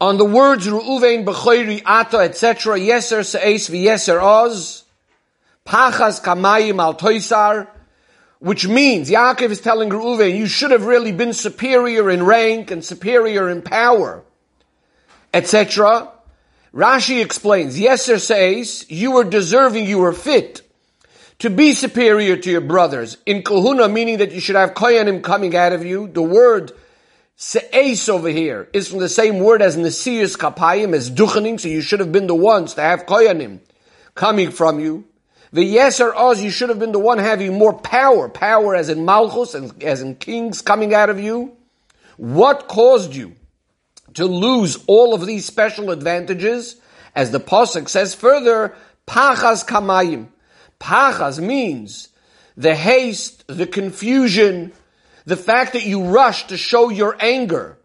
On the words Ru'uvein b'choyri ata etc. Yeser se'es v'yeser oz. Pachas kamayim al toisar. Which means Yaakov is telling Reuven, you should have really been superior in rank and superior in power, etc. Rashi explains, Yeser says, you were deserving, you were fit to be superior to your brothers. In kahuna, meaning that you should have koyanim coming out of you. The word se'es over here is from the same word as nesius kapayim, as duchening, so you should have been the ones to have koyanim coming from you. The yeser oz, you should have been the one having more power, power as in malchus, and as in kings coming out of you. What caused you to lose all of these special advantages? As the Pasuk says further, pachas kamayim. Pachas means the haste, the confusion, the fact that you rush to show your anger,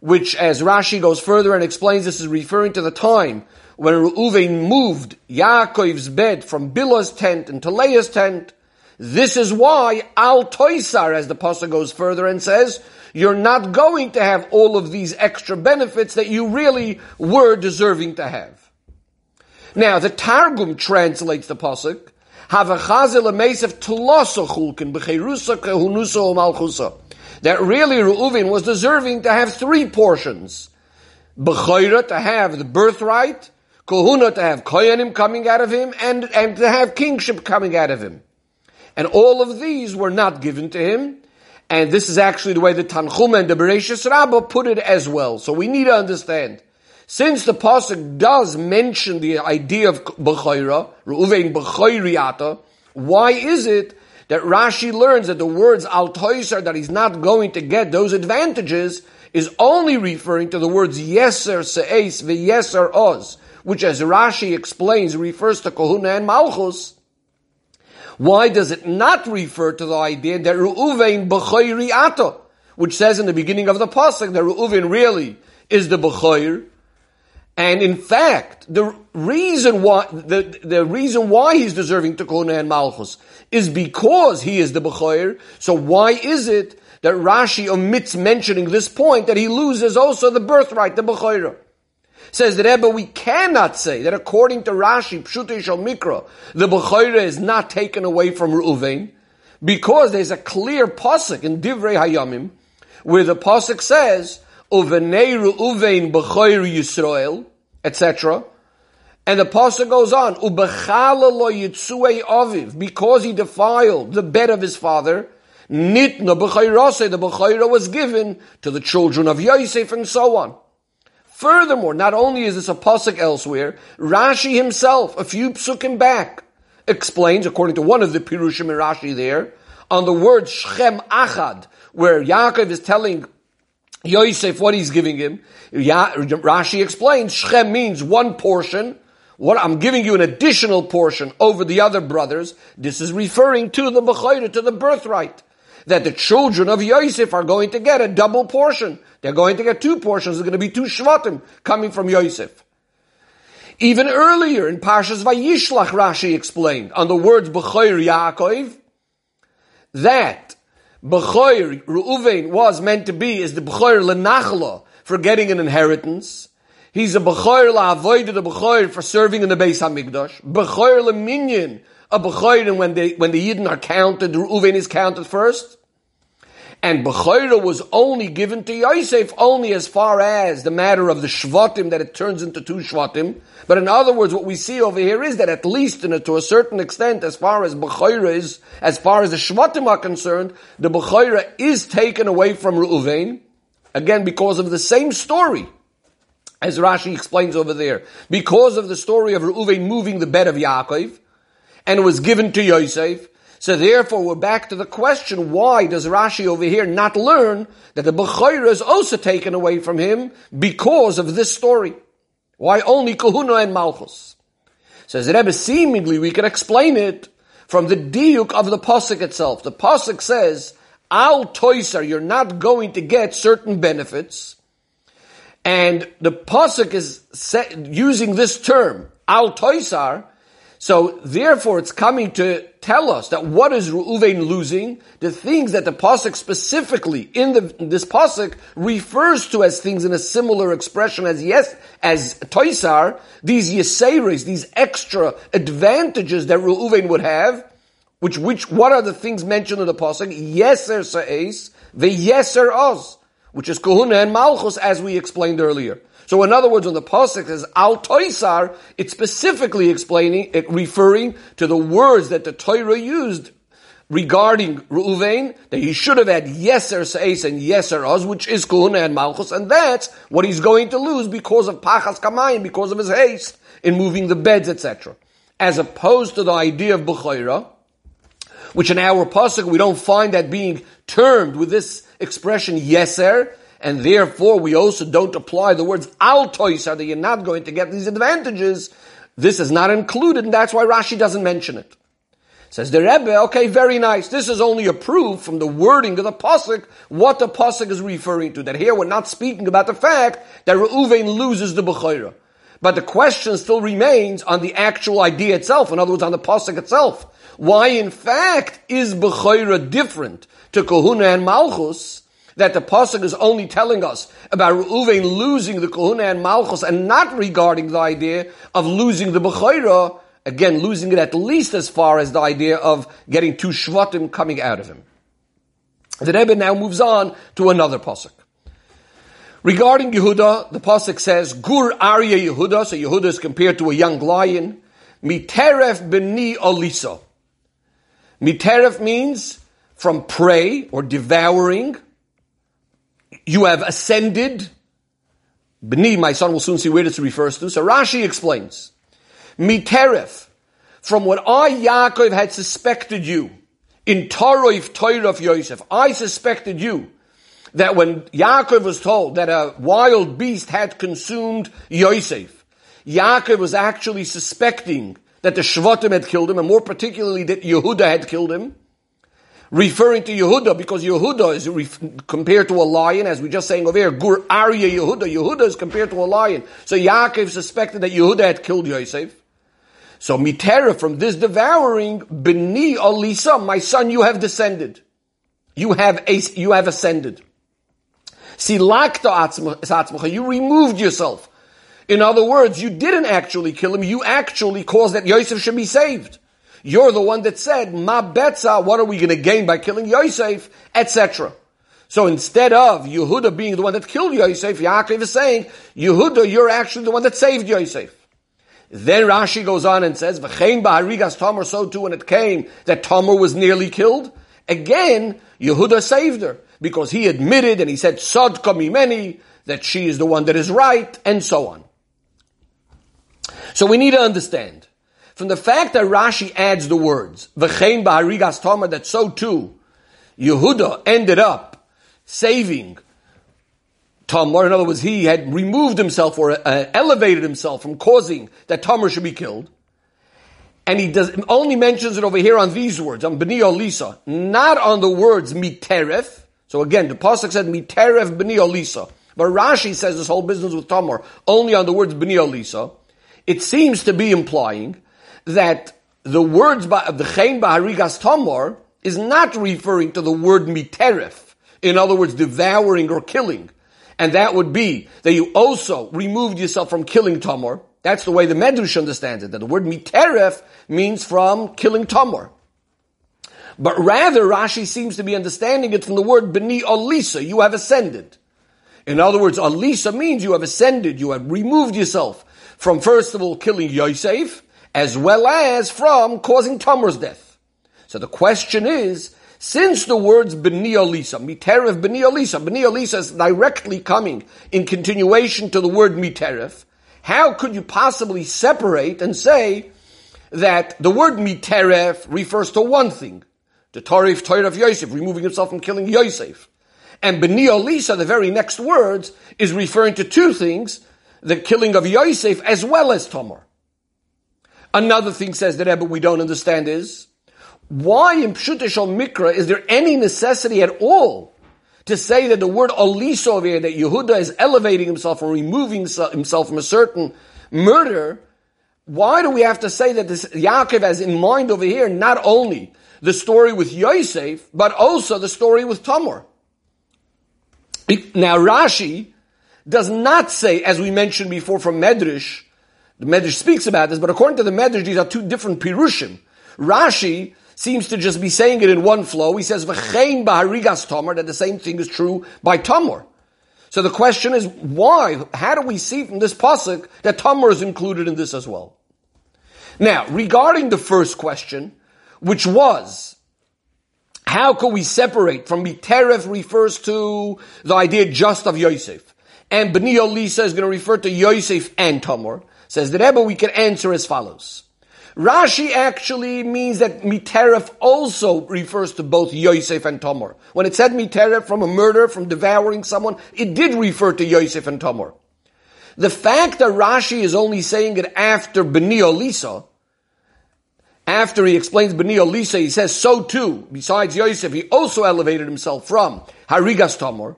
which as Rashi goes further and explains this is referring to the time when Reuven moved Yaakov's bed from Bilhah's tent into Leah's tent. This is why Al Toisar, as the Pasuk goes further and says, you're not going to have all of these extra benefits that you really were deserving to have. Now, the Targum translates the Pasuk, that really Reuven was deserving to have three portions. Bechayra, to have the birthright, Kohuna, to have Koyanim coming out of him, and, and to have kingship coming out of him. And all of these were not given to him. And this is actually the way the Tanchum and the Bereshis Rabbah put it as well. So we need to understand since the pasuk does mention the idea of b'chayra, Reuven b'chayriyata, why is it that Rashi learns that the words al that he's not going to get those advantages is only referring to the words yeser se'es v'yeser oz, which as Rashi explains refers to kohuna and malchus. Why does it not refer to the idea that Reuven b'chayriyata, which says in the beginning of the pasuk that Reuven really is the b'chayr, and in fact, the reason why the, the reason why he's deserving to Kona and Malchus is because he is the Bechoyer. So why is it that Rashi omits mentioning this point that he loses also the birthright, the Bechoyer? Says that Rebbe, we cannot say that according to Rashi, Pshutei Shal Mikra, the Bechoyer is not taken away from Reuven, because there's a clear pasuk in Divrei Hayamim, where the pasuk says, Uvenei Reuven b'choir Yisrael, etc. And the pasuk goes on, Ubechala lo yitzue aviv, because he defiled the bed of his father, Nitna b'chayrase, the b'chayra was given to the children of Yosef and so on. Furthermore, not only is this a pasuk elsewhere, Rashi himself, a few psukim back, explains, according to one of the Pirushim in Rashi there, on the word Shem Achad, where Yaakov is telling Yosef, what he's giving him, Rashi explains, Shechem means one portion. What I'm giving you an additional portion over the other brothers. This is referring to the Bechayra, to the birthright. That the children of Yosef are going to get a double portion. They're going to get two portions. There's going to be two Shvatim coming from Yosef. Even earlier in Parshas Vayishlach, Rashi explained on the words Bechayr Yaakov, that B'choir, Reuven was meant to be is the B'choir Lenachla for getting an inheritance. He's a B'choir La'avoid, the B'choir for serving in the Beis HaMikdash. B'choir Leminyan, a B'choir when, they, when the Yidden are counted, Reuven is counted first. And Bechoira was only given to Yosef only as far as the matter of the Shvatim, that it turns into two Shvatim. But in other words, what we see over here is that at least a, to a certain extent, as far as Bechoira is, as far as the Shvatim are concerned, the Bechoira is taken away from Reuven, again because of the same story. As Rashi explains over there, because of the story of Reuven moving the bed of Yaakov, and it was given to Yosef, so therefore, we're back to the question, why does Rashi over here not learn that the Bechayra is also taken away from him because of this story? Why only Kahuna and Malchus? So Says Rebbe, seemingly we can explain it from the diuk of the Pasuk itself. The Pasuk says, Al Toiser, you're not going to get certain benefits. And the Pasuk is using this term, Al Toisar, So therefore, it's coming to tell us that what is Reuven losing? The things that the pasuk specifically in the this pasuk refers to as things in a similar expression as yes as toisar. These yeseres, these extra advantages that Reuven would have. Which which what are the things mentioned in the pasuk? Yeser sa'es the yeser oz, which is kahuna and malchus, as we explained earlier. So in other words, when the pasuk says al toisar, it's specifically explaining, it referring to the words that the Torah used regarding Reuven, that he should have had yeser seis and yeser oz, which is kuhuna and malchus, and that's what he's going to lose because of pachas kamayim, because of his haste in moving the beds, etc. As opposed to the idea of Bechoira, which in our pasuk we don't find that being termed with this expression yeser, and therefore we also don't apply the words al toisar that you're not going to get these advantages. This is not included, and that's why Rashi doesn't mention it. Says the Rebbe, okay, very nice. This is only a proof from the wording of the pasuk what the pasuk is referring to. That here we're not speaking about the fact that Reuven loses the Bechira. But the question still remains on the actual idea itself. In other words, on the pasuk itself. Why, in fact, is Bechira different to Kahuna and Malchus? That the pasuk is only telling us about Reuven losing the Kohuna and Malchus and not regarding the idea of losing the Bechira, again, losing it at least as far as the idea of getting two Shvatim coming out of him. The Rebbe now moves on to another pasuk. Regarding Yehuda, the pasuk says, Gur Arya Yehuda, so Yehuda is compared to a young lion, Miteref beni Olisa. Miteref means from prey or devouring, you have ascended. Bni, my son will soon see where this refers to. So Rashi explains, Miteref, from what I, Yaakov, had suspected you, in Taroif Toirov Yosef, I suspected you, that when Yaakov was told that a wild beast had consumed Yosef, Yaakov was actually suspecting that the Shvatim had killed him, and more particularly that Yehuda had killed him referring to Yehuda because Yehuda is compared to a lion, as we just saying over here, Gur Arya Yehuda. Yehuda is compared to a lion. So Yaakov suspected that Yehuda had killed Yosef. So Mitera, from this devouring, Beni Alisa, my son, you have descended. You have, you have ascended. Silakta you removed yourself. In other words, you didn't actually kill him, you actually caused that Yosef should be saved. You're the one that said, Ma betza, what are we going to gain by killing Yosef, etc. So instead of Yehuda being the one that killed Yosef, Yaakov is saying, Yehuda, you're actually the one that saved Yosef. Then Rashi goes on and says, V'chein ba'arigas Tamar, so too when it came that Tamar was nearly killed. Again, Yehuda saved her because he admitted and he said, Sod many, that she is the one that is right, and so on. So we need to understand from the fact that Rashi adds the words, V'chein ba'arigas tamar, that so too, Yehuda ended up saving Tamar. In other words, he had removed himself or uh, elevated himself from causing that Tamar should be killed. And he does, only mentions it over here on these words, on B'ni Olisa, not on the words miteref. So again, the Pasuk said miteref B'ni Olisa. But Rashi says this whole business with Tamar only on the words B'ni Olisa. It seems to be implying that the words of the Chain Baharigas Tamar is not referring to the word miterif, in other words, devouring or killing. And that would be that you also removed yourself from killing Tamar. That's the way the Medrash understands it, that the word miterif means from killing Tamar. But rather, Rashi seems to be understanding it from the word beni alisa, you have ascended. In other words, alisa means you have ascended, you have removed yourself from first of all killing Yosef, as well as from causing Tamar's death. So the question is, since the words B'ni Alisa, Miterev B'ni Alisa, B'ni Alisa is directly coming in continuation to the word Miterev, how could you possibly separate and say that the word Miterev refers to one thing, the Tarif Torah of Yosef, removing himself from killing Yosef. And B'ni Alisa, the very next words, is referring to two things, the killing of Yosef as well as Tamar. Another thing says the Rebbe we don't understand is, why in Pshutishal Mikra is there any necessity at all to say that the word Aliso that Yehuda is elevating himself and removing himself from a certain murder, why do we have to say that this Yaakov has in mind over here not only the story with Yosef, but also the story with Tamar? Now Rashi does not say, as we mentioned before from Medrash, the Medrash speaks about this, but according to the Medrash, these are two different pirushim. Rashi seems to just be saying it in one flow. He says, V'chein b'harigas Tamar, that the same thing is true by Tamar. So the question is, why? How do we see from this pasuk that Tamar is included in this as well? Now, regarding the first question, which was, how can we separate from Miterev refers to the idea just of Yosef, and Bnei Olisa is going to refer to Yosef and Tamar. Says the Rebbe, we can answer as follows. Rashi actually means that Miteref also refers to both Yosef and Tamar. When it said Miteref from a murder, from devouring someone, it did refer to Yosef and Tamar. The fact that Rashi is only saying it after Bnei Olisa, after he explains Bnei Olisa, he says, so too, besides Yosef, he also elevated himself from Harigas Tamar,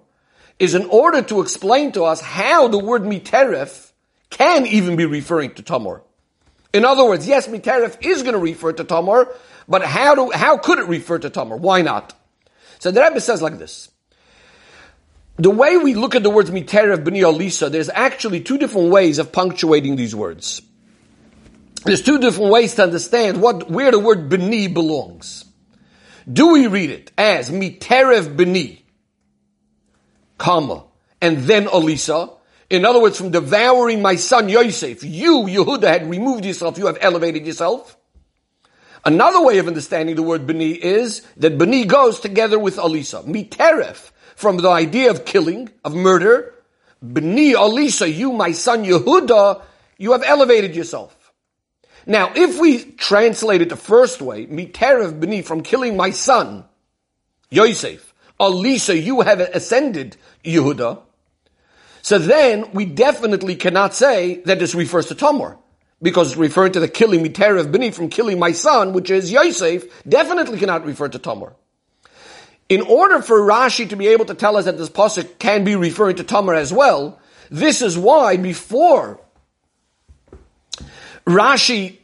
is in order to explain to us how the word Miteref can even be referring to Tamar. In other words, yes, Miteref is going to refer to Tamar, but how do, how could it refer to Tamar? Why not? So the Rebbe says like this. The way we look at the words Miteref, B'ni Alisa, there's actually two different ways of punctuating these words. There's two different ways to understand what, where the word B'ni belongs. Do we read it as Miterev B'ni, comma, and then Alisa, in other words, from devouring my son Yosef, you, Yehuda, had removed yourself, you have elevated yourself. Another way of understanding the word Bani is that Bani goes together with Alisa. Miteref, from the idea of killing, of murder. Bani Alisa, you, my son Yehuda, you have elevated yourself. Now, if we translate it the first way, Miteref Bani, from killing my son, Yosef, Alisa, you have ascended, Yehuda, so then we definitely cannot say that this refers to Tamar. Because it's referring to the killing Miteref Beni from killing my son, which is Yosef, definitely cannot refer to Tamar. In order for Rashi to be able to tell us that this pasuk can be referring to Tamar as well, this is why before Rashi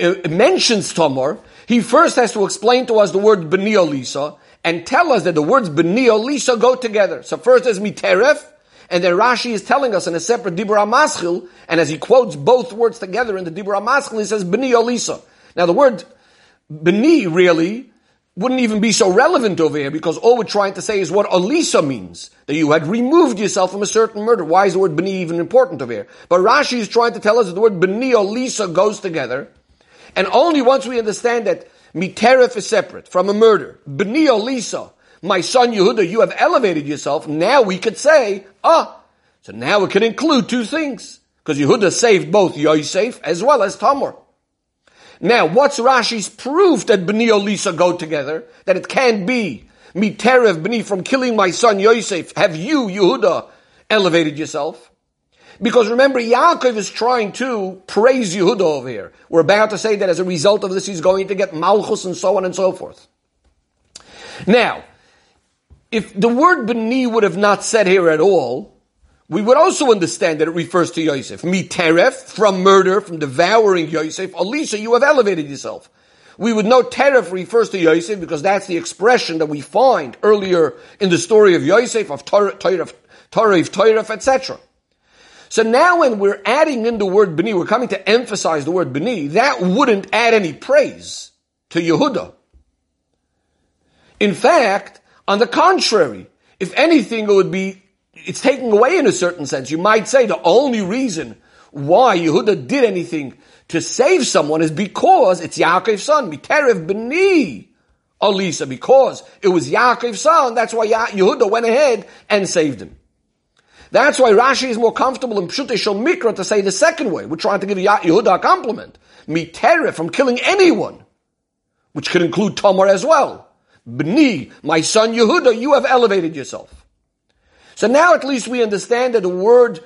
uh, mentions Tamar, he first has to explain to us the word Beni Lisa and tell us that the words Beni Lisa go together. So first is Miteref, and then Rashi is telling us in a separate Dibra Maschil, and as he quotes both words together in the Dibra Maschil, he says B'ni Olisa. Now the word B'ni really wouldn't even be so relevant over here because all we're trying to say is what Olisa means. That you had removed yourself from a certain murder. Why is the word B'ni even important over here? But Rashi is trying to tell us that the word B'ni Olisa goes together. And only once we understand that Miteref is separate from a murder, B'ni Olisa my son Yehuda, you have elevated yourself. Now we could say, ah, so now it can include two things. Because Yehuda saved both Yosef as well as Tamar. Now, what's Rashi's proof that Bnei Olisa go together? That it can't be Miterev Bnei from killing my son Yosef. Have you, Yehuda, elevated yourself? Because remember, Yaakov is trying to praise Yehuda over here. We're about to say that as a result of this, he's going to get Malchus and so on and so forth. Now, if the word Beni would have not said here at all, we would also understand that it refers to Yosef. Miteref, from murder, from devouring Yosef. Alisa, you have elevated yourself. We would know Teref refers to Yosef because that's the expression that we find earlier in the story of Yosef, of Toref, Toref, etc. So now when we're adding in the word Beni, we're coming to emphasize the word Beni, that wouldn't add any praise to Yehuda. In fact, on the contrary, if anything, it would be, it's taking away in a certain sense. You might say the only reason why Yehuda did anything to save someone is because it's Yaakov's son, Miterev Beni Alisa, because it was Yaakov's son, that's why Yehuda went ahead and saved him. That's why Rashi is more comfortable in Pshute Shal Mikra to say the second way. We're trying to give Yehuda a compliment. Miterev from killing anyone, which could include Tamar as well. Bni, my son Yehuda, you have elevated yourself. So now at least we understand that the word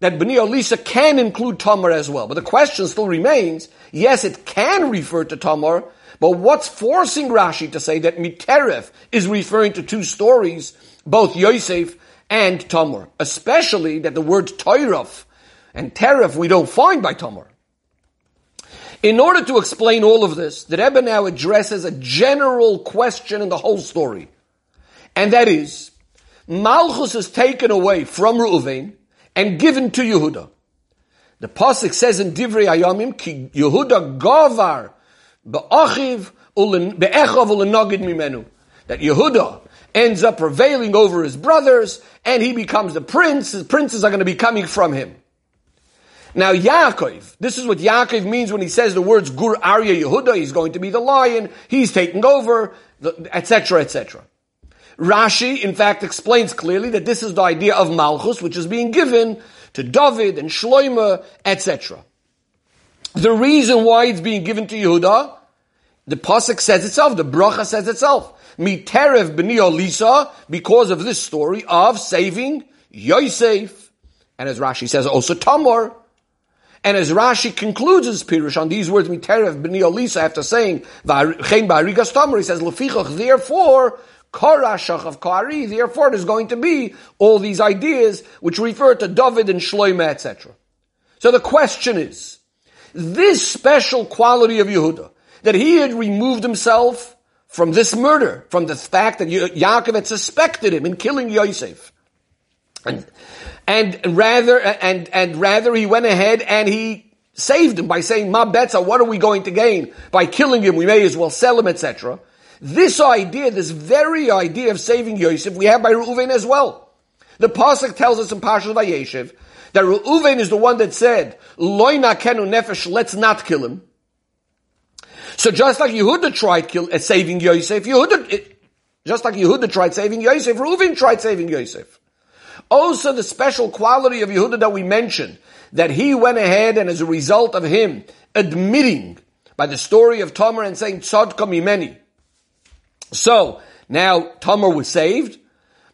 that Bni Elisa can include Tamar as well. But the question still remains, yes, it can refer to Tamar, but what's forcing Rashi to say that Miteref is referring to two stories, both Yosef and Tamar? Especially that the word Toiraf and Teref we don't find by Tamar. In order to explain all of this, the Rebbe now addresses a general question in the whole story. And that is, Malchus is taken away from Reuven and given to Yehuda. The Pasuk says in Divrei Ayamim, Ki Yehuda Gavar Be'achiv Be'echav Ulenogid Mimenu. That Yehuda ends up prevailing over his brothers and he becomes the prince. His princes are going to be coming from him. Now Yaakov, this is what Yaakov means when he says the words Gur Arya Yehuda, he's going to be the lion, he's taking over, etc., etc. Rashi, in fact, explains clearly that this is the idea of Malchus, which is being given to David and Shloima, etc. The reason why it's being given to Yehuda, the Pasuk says itself, the Bracha says itself, Miterev b'ni Lisa, because of this story of saving Yosef, and as Rashi says, also Tamar. And as Rashi concludes his Pirush on these words, Miterev b'ni Lisa, after saying, he says, Lefichach, therefore, Korashach of Kari, therefore there's going to be all these ideas which refer to David and Shloime, etc. So the question is, this special quality of Yehuda, that he had removed himself from this murder, from the fact that Yaakov had suspected him in killing Yosef. And, and rather, and, and rather he went ahead and he saved him by saying, Ma Betza, what are we going to gain? By killing him, we may as well sell him, etc. This idea, this very idea of saving Yosef, we have by Reuven as well. The Pasuk tells us in Parshas Vayeshev that Reuven is the one that said, Loina kenu nefesh, let's not kill him. So just like Yehuda tried kill, uh, saving Yosef, Yehuda, it, just like Yehuda tried saving Yosef, Reuven tried saving Yosef. Also the special quality of Yehuda that we mentioned, that he went ahead and as a result of him admitting by the story of Tamar and saying, Tzadka mimeni, so, now Tamar was saved,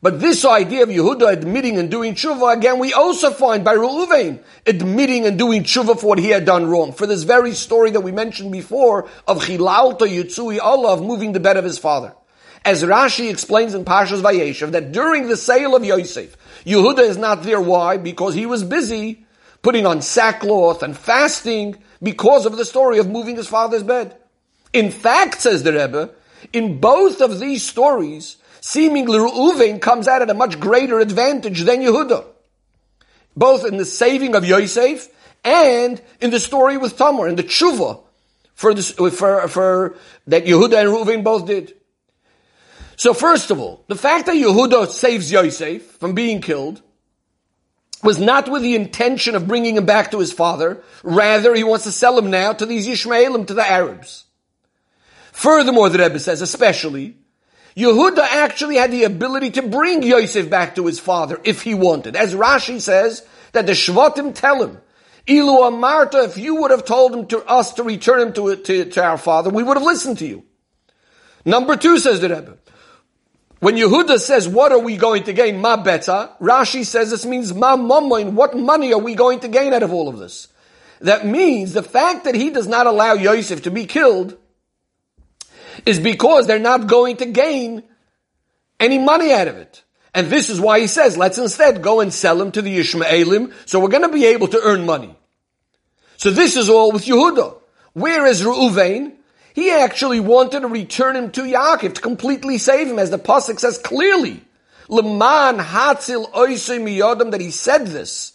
but this idea of Yehuda admitting and doing tshuva, again, we also find by Reuven admitting and doing tshuva for what he had done wrong. For this very story that we mentioned before of Chilalta Yitzui Allah, of moving the bed of his father. As Rashi explains in Pashas Vayeshev, that during the sale of Yosef, Yehuda is not there. Why? Because he was busy putting on sackcloth and fasting because of the story of moving his father's bed. In fact, says the Rebbe, in both of these stories, seemingly Reuven comes out at a much greater advantage than Yehuda. Both in the saving of Yosef and in the story with Tamar, in the tshuva for, this, for, for that Yehuda and Reuven both did. So first of all, the fact that Yehuda saves Yosef from being killed was not with the intention of bringing him back to his father. Rather, he wants to sell him now to these Yishmaelim, to the Arabs. Furthermore, the Rebbe says, especially, Yehuda actually had the ability to bring Yosef back to his father if he wanted. As Rashi says, that the Shvatim tell him, Ilu Amarta, if you would have told him to us to return him to, to, to our father, we would have listened to you. Number two, says the Rebbe, when Yehuda says, what are we going to gain? Ma betza, Rashi says this means ma mamoin, what money are we going to gain out of all of this? That means the fact that he does not allow Yosef to be killed is because they're not going to gain any money out of it. And this is why he says, let's instead go and sell him to the Ishmaelim, so we're going to be able to earn money. So this is all with Yehuda. Whereas Reuven, he actually wanted to return him to Yaakov, to completely save him, as the Pasuk says clearly. Leman hatzil miyodam, that he said this.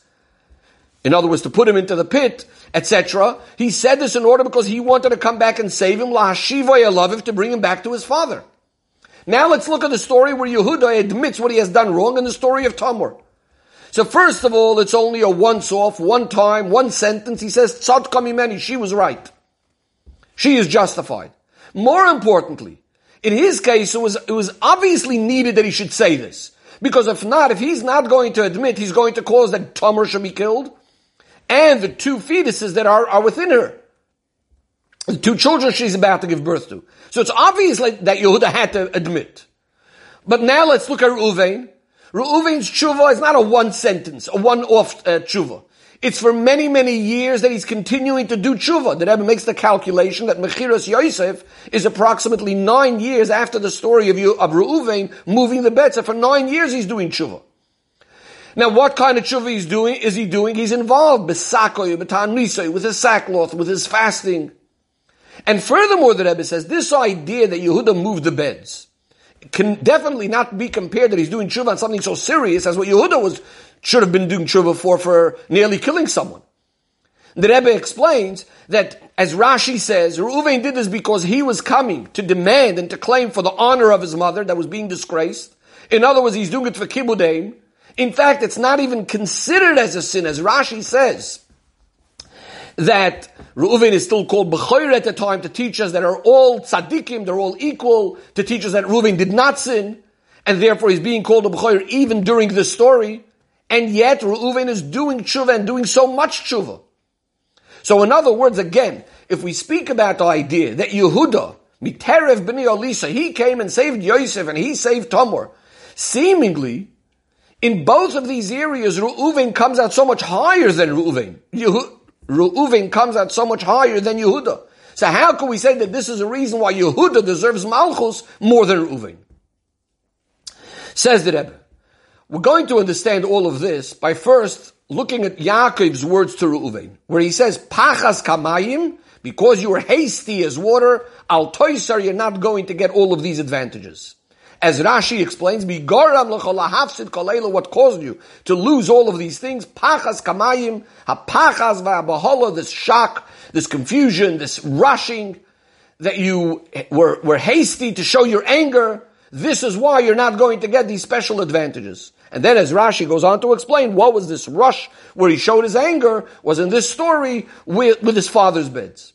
In other words, to put him into the pit, etc. He said this in order because he wanted to come back and save him, la'ashiva to bring him back to his father. Now let's look at the story where Yehuda admits what he has done wrong in the story of Tamar. So first of all, it's only a once off, one time, one sentence. He says, Tzadka mimeni, she was right. She is justified. More importantly, in his case, it was, it was obviously needed that he should say this. Because if not, if he's not going to admit he's going to cause that Tamar should be killed, and the two fetuses that are, are within her. The two children she's about to give birth to. So it's obvious like, that Yehuda had to admit. But now let's look at Reuven. Reuven's tshuva is not a one sentence, a one-off uh, tshuva. It's for many, many years that he's continuing to do tshuva. The Rebbe makes the calculation that Mechiras Yosef is approximately nine years after the story of, of Reuven moving the. So for nine years he's doing tshuva. Now, what kind of tshuva he's doing? Is he doing? He's involved with his sackcloth, with his fasting. And furthermore, the Rebbe says, this idea that Yehuda moved the beds can definitely not be compared that he's doing tshuva on something so serious as what Yehuda was, should have been doing tshuva for, for nearly killing someone. The Rebbe explains that, as Rashi says, Reuven did this because he was coming to demand and to claim for the honor of his mother that was being disgraced. In other words, he's doing it for kibudain. In fact, it's not even considered as a sin, as Rashi says that Reuven is still called Bechoir at the time to teach us that are all tzaddikim, they're all equal, to teach us that Reuven did not sin, and therefore he's being called a Bechoir even during this story, and yet Reuven is doing tshuva and doing so much tshuva. So in other words, again, if we speak about the idea that Yehuda, Miterev b'ni Olisa, he came and saved Yosef and he saved Tamar, seemingly, in both of these areas, Reuven comes out so much higher than Reuven. Reuven comes out so much higher than Yehuda. So how can we say that this is a reason why Yehuda deserves Malchus more than Reuven? Says the Rebbe. We're going to understand all of this by first looking at Yaakov's words to Reuven, where he says, Pachas kamayim, because you are hasty as water, al toisar, you're not going to get all of these advantages. As Rashi explains, what caused you to lose all of these things? Pachas kamayim, hapachas va'abahola, this shock, this confusion, this rushing, that you were, were hasty to show your anger. This is why you're not going to get these special advantages. And then as Rashi goes on to explain, what was this rush where he showed his anger was in this story with, with his father's beds.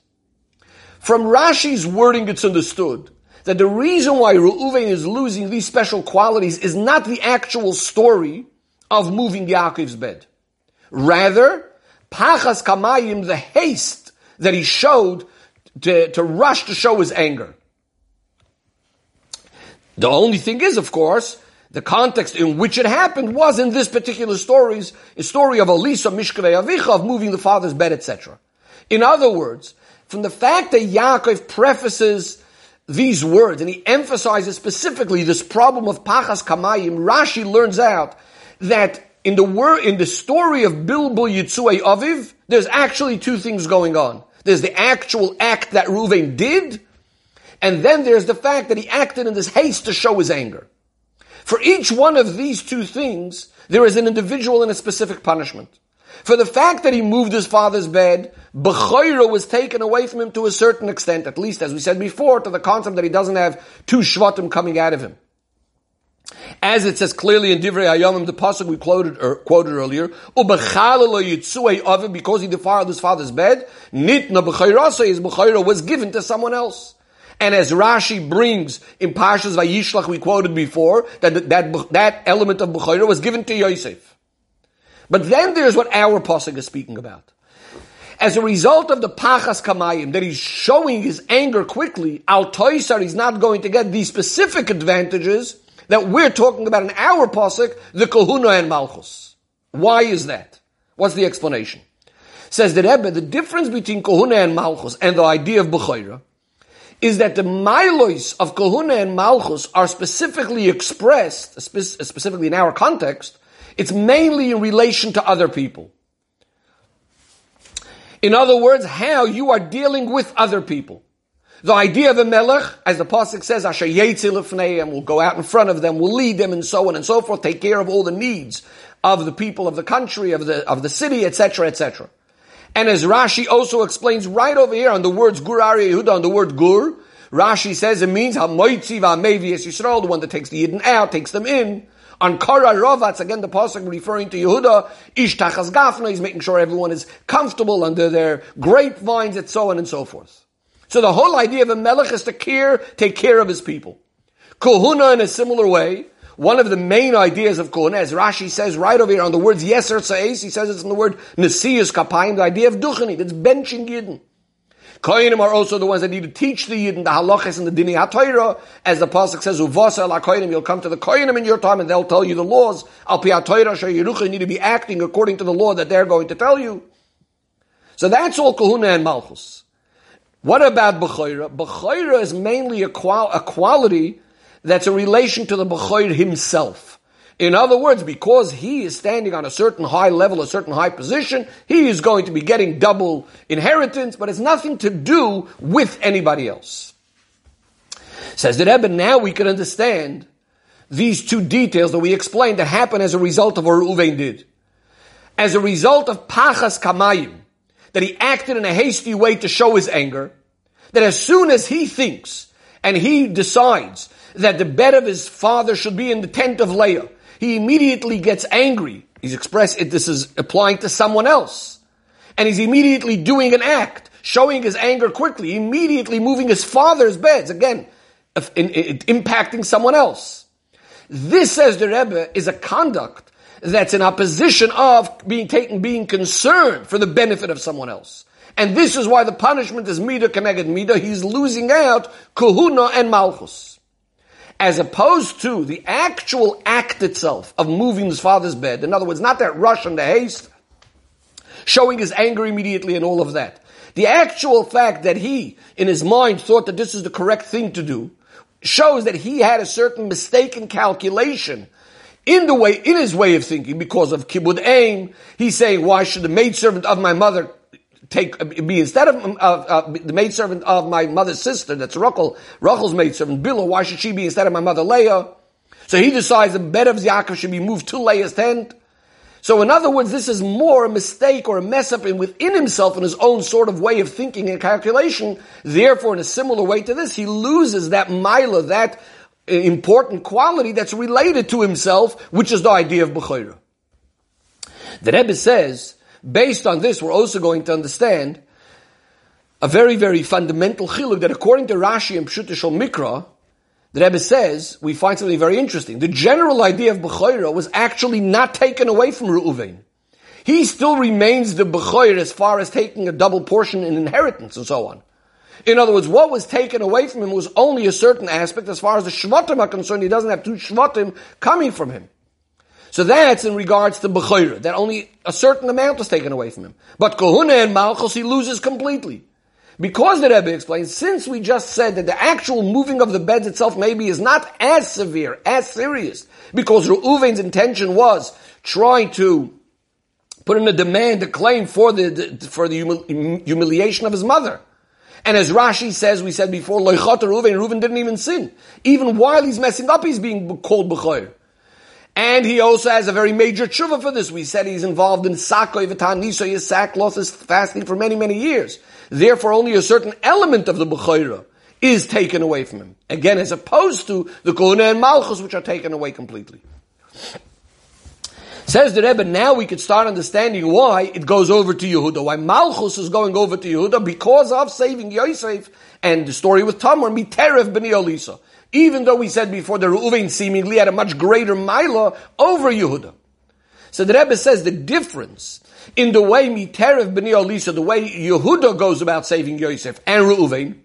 From Rashi's wording, it's understood that the reason why Reuven is losing these special qualities is not the actual story of moving Yaakov's bed. Rather, Pachas Kamayim, the haste that he showed to, to rush to show his anger. The only thing is, of course, the context in which it happened was in this particular stories, a story of Elisa Mishkavei Avicha, of moving the father's bed, etc. In other words, from the fact that Yaakov prefaces these words, and he emphasizes specifically this problem of Pachas Kamayim, Rashi learns out that in the word, in the story of Bilbo Yitzuei Aviv, there's actually two things going on. There's the actual act that Reuven did, and then there's the fact that he acted in this haste to show his anger. For each one of these two things, there is an individual and a specific punishment. For the fact that he moved his father's bed, Bechoira was taken away from him to a certain extent, at least as we said before, to the concept that he doesn't have two Shvatim coming out of him. As it says clearly in Divrei Hayamim, the pasuk we quoted, er, quoted earlier, because he defiled his father's bed, nitna b'chayrasa, his b'chayra was given to someone else. And as Rashi brings in Pashas Vayishlach, we quoted before, that that, that element of b'chayra was given to Yosef. But then there's what our pasuk is speaking about. As a result of the pachas kamayim, that he's showing his anger quickly, al toisar, he's not going to get these specific advantages that we're talking about in our pasuk, the kahuna and malchus. Why is that? What's the explanation? Says the Rebbe, the difference between kahuna and malchus and the idea of bechayra is that the milos of kahuna and malchus are specifically expressed, specifically in our context, it's mainly in relation to other people. In other words, how you are dealing with other people. The idea of a melech, as the pasuk says, Asher and will go out in front of them, will lead them, and so on and so forth, take care of all the needs of the people of the country, of the of the city, etc., etc. And as Rashi also explains right over here on the words Gur Yehuda, on the word Gur, Rashi says it means Hamoitzi V'Amevi Yisrael, the one that takes the Yidden out, takes them in. On Kara Rovatz, again the pasuk referring to Yehuda, Ish Tachas Gafna, he's making sure everyone is comfortable under their grapevines and so on and so forth. So the whole idea of a melech is to care, take care of his people. Kohuna in a similar way, one of the main ideas of Kohuna, as Rashi says right over here on the words Yeser Sa'es, he says it's in the word Nesiyus Kapayim, the idea of Duchani, that's benching Yidden. Kohenim are also the ones that need to teach the Yidden the halachas and the dini ha'toira. As the pasuk says, "Uvasa la kohenim," you'll come to the kohenim in your time, and they'll tell you the laws. Al pi ha'toira You need to be acting according to the law that they're going to tell you. So that's all kahuna and malchus. What about b'choira? B'choira is mainly a, qual- a quality that's a relation to the b'choir himself. In other words, because he is standing on a certain high level, a certain high position, he is going to be getting double inheritance, but it's nothing to do with anybody else. Says the Rebbe, now we can understand these two details that we explained that happen as a result of what Reuven did. As a result of Pachas Kamayim, that he acted in a hasty way to show his anger, that as soon as he thinks and he decides that the bed of his father should be in the tent of Leah, he immediately gets angry. He's expressed it, this is applying to someone else. And he's immediately doing an act, showing his anger quickly, immediately moving his father's beds, again, in, in, impacting someone else. This, says the Rebbe, is a conduct that's in opposition of being taken, being concerned for the benefit of someone else. And this is why the punishment is Mida Keneged Mida. He's losing out Kahuna and Malchus as opposed to the actual act itself of moving his father's bed. In other words, not that rush and the haste, showing his anger immediately and all of that. The actual fact that he, in his mind, thought that this is the correct thing to do, shows that he had a certain mistaken calculation in the way, in his way of thinking because of kibud aim. He's saying, why should the maidservant of my mother take be instead of uh, uh, the maidservant of my mother's sister, that's Rachel, Rachel's maidservant, Bilah, why should she be instead of my mother Leah? So he decides the bed of Yaakov should be moved to Leah's tent. So in other words, this is more a mistake or a mess up in within himself in his own sort of way of thinking and calculation. Therefore, in a similar way to this, he loses that mila, that important quality that's related to himself, which is the idea of Bechira. The Rebbe says Based on this, we're also going to understand a very, very fundamental chiluk that according to Rashi and Pshutishal Mikra, the Rebbe says, we find something very interesting. The general idea of Bechoira was actually not taken away from Reuven. He still remains the Bechoir as far as taking a double portion in inheritance and so on. In other words, what was taken away from him was only a certain aspect. As far as the Shvatim are concerned, he doesn't have two Shvatim coming from him. So that's in regards to Bechira, that only a certain amount was taken away from him. But Kohuna and Malchus, he loses completely. Because the Rebbe explains, since we just said that the actual moving of the beds itself maybe is not as severe, as serious, because Reuven's intention was trying to put in a demand, a claim for the, for the humili- humiliation of his mother. And as Rashi says, we said before, Loichot Reuven, Reuven didn't even sin. Even while he's messing up, he's being called Bechor. And he also has a very major tshuva for this. We said he's involved in sakoy v'taniso yisak losses fasting for many, many years. Therefore, only a certain element of the b'chayra is taken away from him. Again, as opposed to the kohuna and malchus, which are taken away completely. Says the Rebbe, now we could start understanding why it goes over to Yehuda, why Malchus is going over to Yehuda because of saving Yosef and the story with Tamar, Miterev b'ni Olisa even though we said before the Reuven seemingly had a much greater milah over Yehuda. So the Rebbe says the difference in the way Miterev B'ni Olisa, the way Yehuda goes about saving Yosef and Reuven.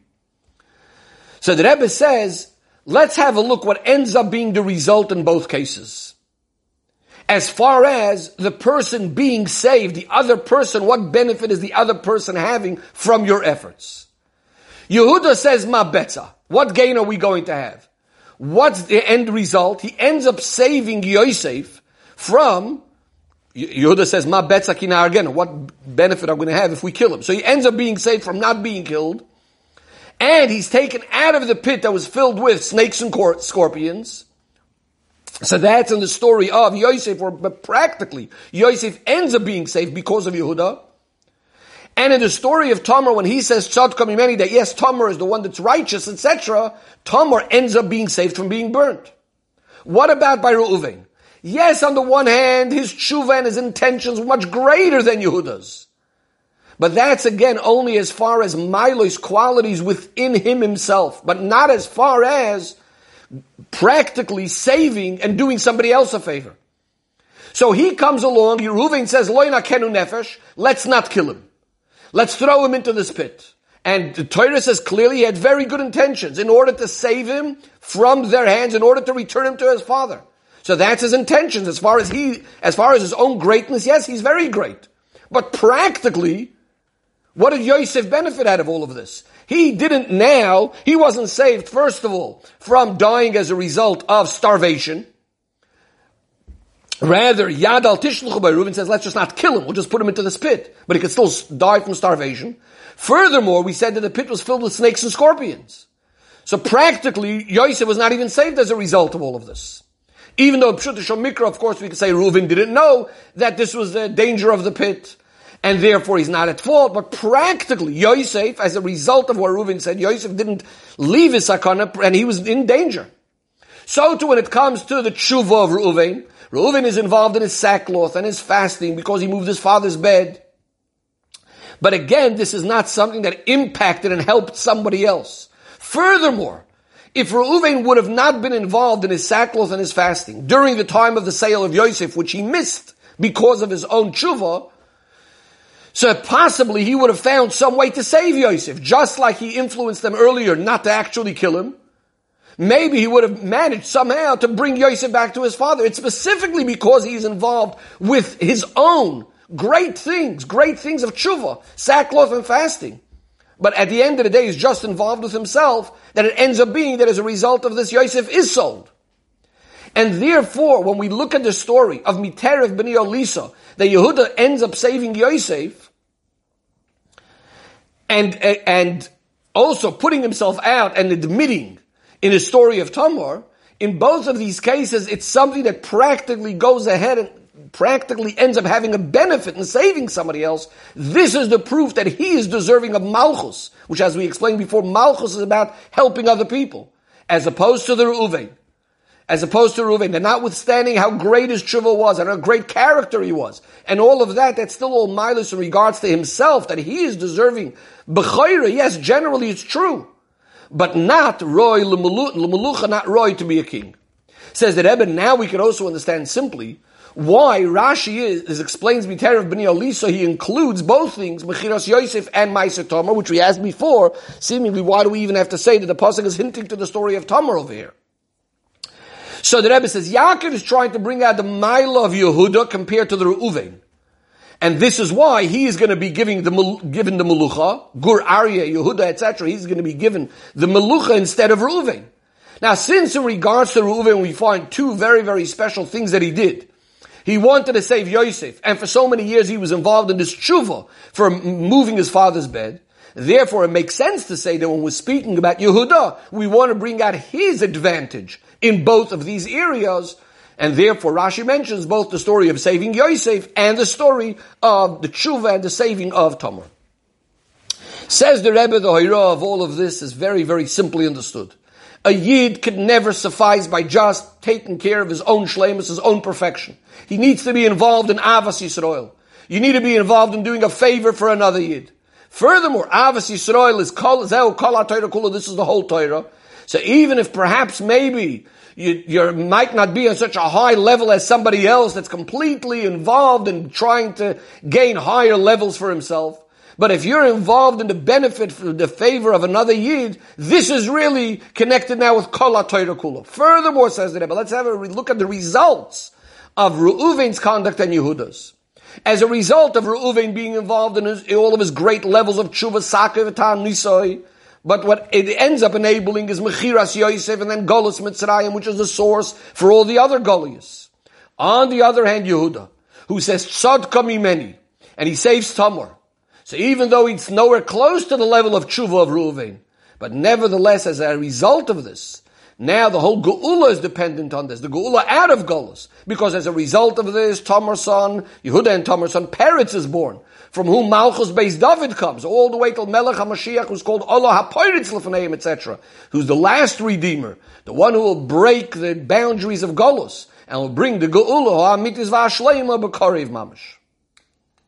So the Rebbe says, let's have a look what ends up being the result in both cases. As far as the person being saved, the other person, what benefit is the other person having from your efforts? Yehuda says, Ma betza. What gain are we going to have? What's the end result? He ends up saving Yosef from, Yehuda says, Ma betzakina again. What benefit are we going to have if we kill him? So he ends up being saved from not being killed. And he's taken out of the pit that was filled with snakes and scorpions. So that's in the story of Yosef, but practically, Yosef ends up being saved because of Yehuda. And in the story of Tamar, when he says Tzadka Mimeni, that yes, Tamar is the one that's righteous, etc., Tamar ends up being saved from being burnt. What about by Reuven? Yes, on the one hand, his tshuva and his intentions were much greater than Yehuda's. But that's again only as far as Milo's qualities within him himself, but not as far as practically saving and doing somebody else a favor. So he comes along, Reuven says, Loina kenu nefesh, let's not kill him. Let's throw him into this pit. And the Torah says clearly he had very good intentions in order to save him from their hands, in order to return him to his father. So that's his intentions as far as he, as far as his own greatness. Yes, he's very great. But practically, what did Yosef benefit out of all of this? He didn't now, he wasn't saved, first of all, from dying as a result of starvation. Rather, Yad al Tishluchu by Reuven says, let's just not kill him, we'll just put him into this pit. But he could still die from starvation. Furthermore, we said that the pit was filled with snakes and scorpions. So practically, Yosef was not even saved as a result of all of this. Even though Pshut Mikra, of course, we could say Reuven didn't know that this was the danger of the pit, and therefore he's not at fault. But practically, Yosef, as a result of what Reuven said, Yosef didn't leave his sakana, and he was in danger. So too when it comes to the tshuva of Reuven, Reuven is involved in his sackcloth and his fasting because he moved his father's bed. But again, this is not something that impacted and helped somebody else. Furthermore, if Reuven would have not been involved in his sackcloth and his fasting during the time of the sale of Yosef, which he missed because of his own tshuva, so possibly he would have found some way to save Yosef, just like he influenced them earlier not to actually kill him. Maybe he would have managed somehow to bring Yosef back to his father. It's specifically because he's involved with his own great things, great things of tshuva, sackcloth and fasting. But at the end of the day, he's just involved with himself that it ends up being that as a result of this, Yosef is sold. And therefore, when we look at the story of Miteref ben Yolisa, that Yehuda ends up saving Yosef, and, and also putting himself out and admitting in the story of Tamar, in both of these cases, it's something that practically goes ahead and practically ends up having a benefit in saving somebody else. This is the proof that he is deserving of Malchus, which as we explained before, Malchus is about helping other people, as opposed to the Reuven. As opposed to Reuven, and notwithstanding how great his tshuva was and how great character he was, and all of that, that's still all milas in regards to himself, that he is deserving. Bechoira, yes, generally it's true but not roy lemelucha, not roy to be a king. Says that Eben, now we can also understand simply why Rashi is, is explains Miteref Beni Elisa, he includes both things, Mechiras Yosef and Meiser Tamar, which we asked before, seemingly why do we even have to say that the Pasuk is hinting to the story of Tamar over here? So the Rebbe says, Yaakov is trying to bring out the mile of Yehuda compared to the Reuven. And this is why he is going to be giving the, given the Melucha, Gur Arya, Yehuda, etc. He's going to be given the Melucha instead of Reuven. Now, since in regards to Reuven, we find two very, very special things that he did. He wanted to save Yosef, and for so many years he was involved in this tshuva for moving his father's bed. Therefore, it makes sense to say that when we're speaking about Yehuda, we want to bring out his advantage in both of these areas and therefore Rashi mentions both the story of saving Yosef and the story of the tshuva and the saving of Tamar. Says the Rebbe, the Hoira of all of this is very, very simply understood. A Yid could never suffice by just taking care of his own shlemus, his own perfection. He needs to be involved in Avas Yisrael. You need to be involved in doing a favor for another Yid. Furthermore, Avas Yisrael is kol, zeh kol Torah this is the whole Torah. So even if perhaps maybe you, you might not be on such a high level as somebody else that's completely involved in trying to gain higher levels for himself. But if you're involved in the benefit, for the favor of another Yid, this is really connected now with Kol HaTorah Furthermore, says the Rebbe, let's have a look at the results of Reuven's conduct and Yehuda's. As a result of Reuven being involved in, his, all of his great levels of tshuva, sakir, v'tan, nisoy, but what it ends up enabling is Mechiras Yosef and then Golis Mitzrayim, which is the source for all the other Golios. On the other hand, Yehuda, who says Tzadka mimeni, and he saves Tamar. So even though it's nowhere close to the level of tshuva of Reuven, but nevertheless, as a result of this, now the whole Geula is dependent on this. The Geula out of Golos. Because as a result of this, Tamar's son, Yehuda and Tamar's son, Peretz is born from whom Malchus Beis David comes, all the way till Melech HaMashiach, who's called Oleh HaPoiritz L'Faneim, etc., who's the last Redeemer, the one who will break the boundaries of Golos, and will bring the Geula, Ha'amitis V'Ashleima B'Kariv Mamash.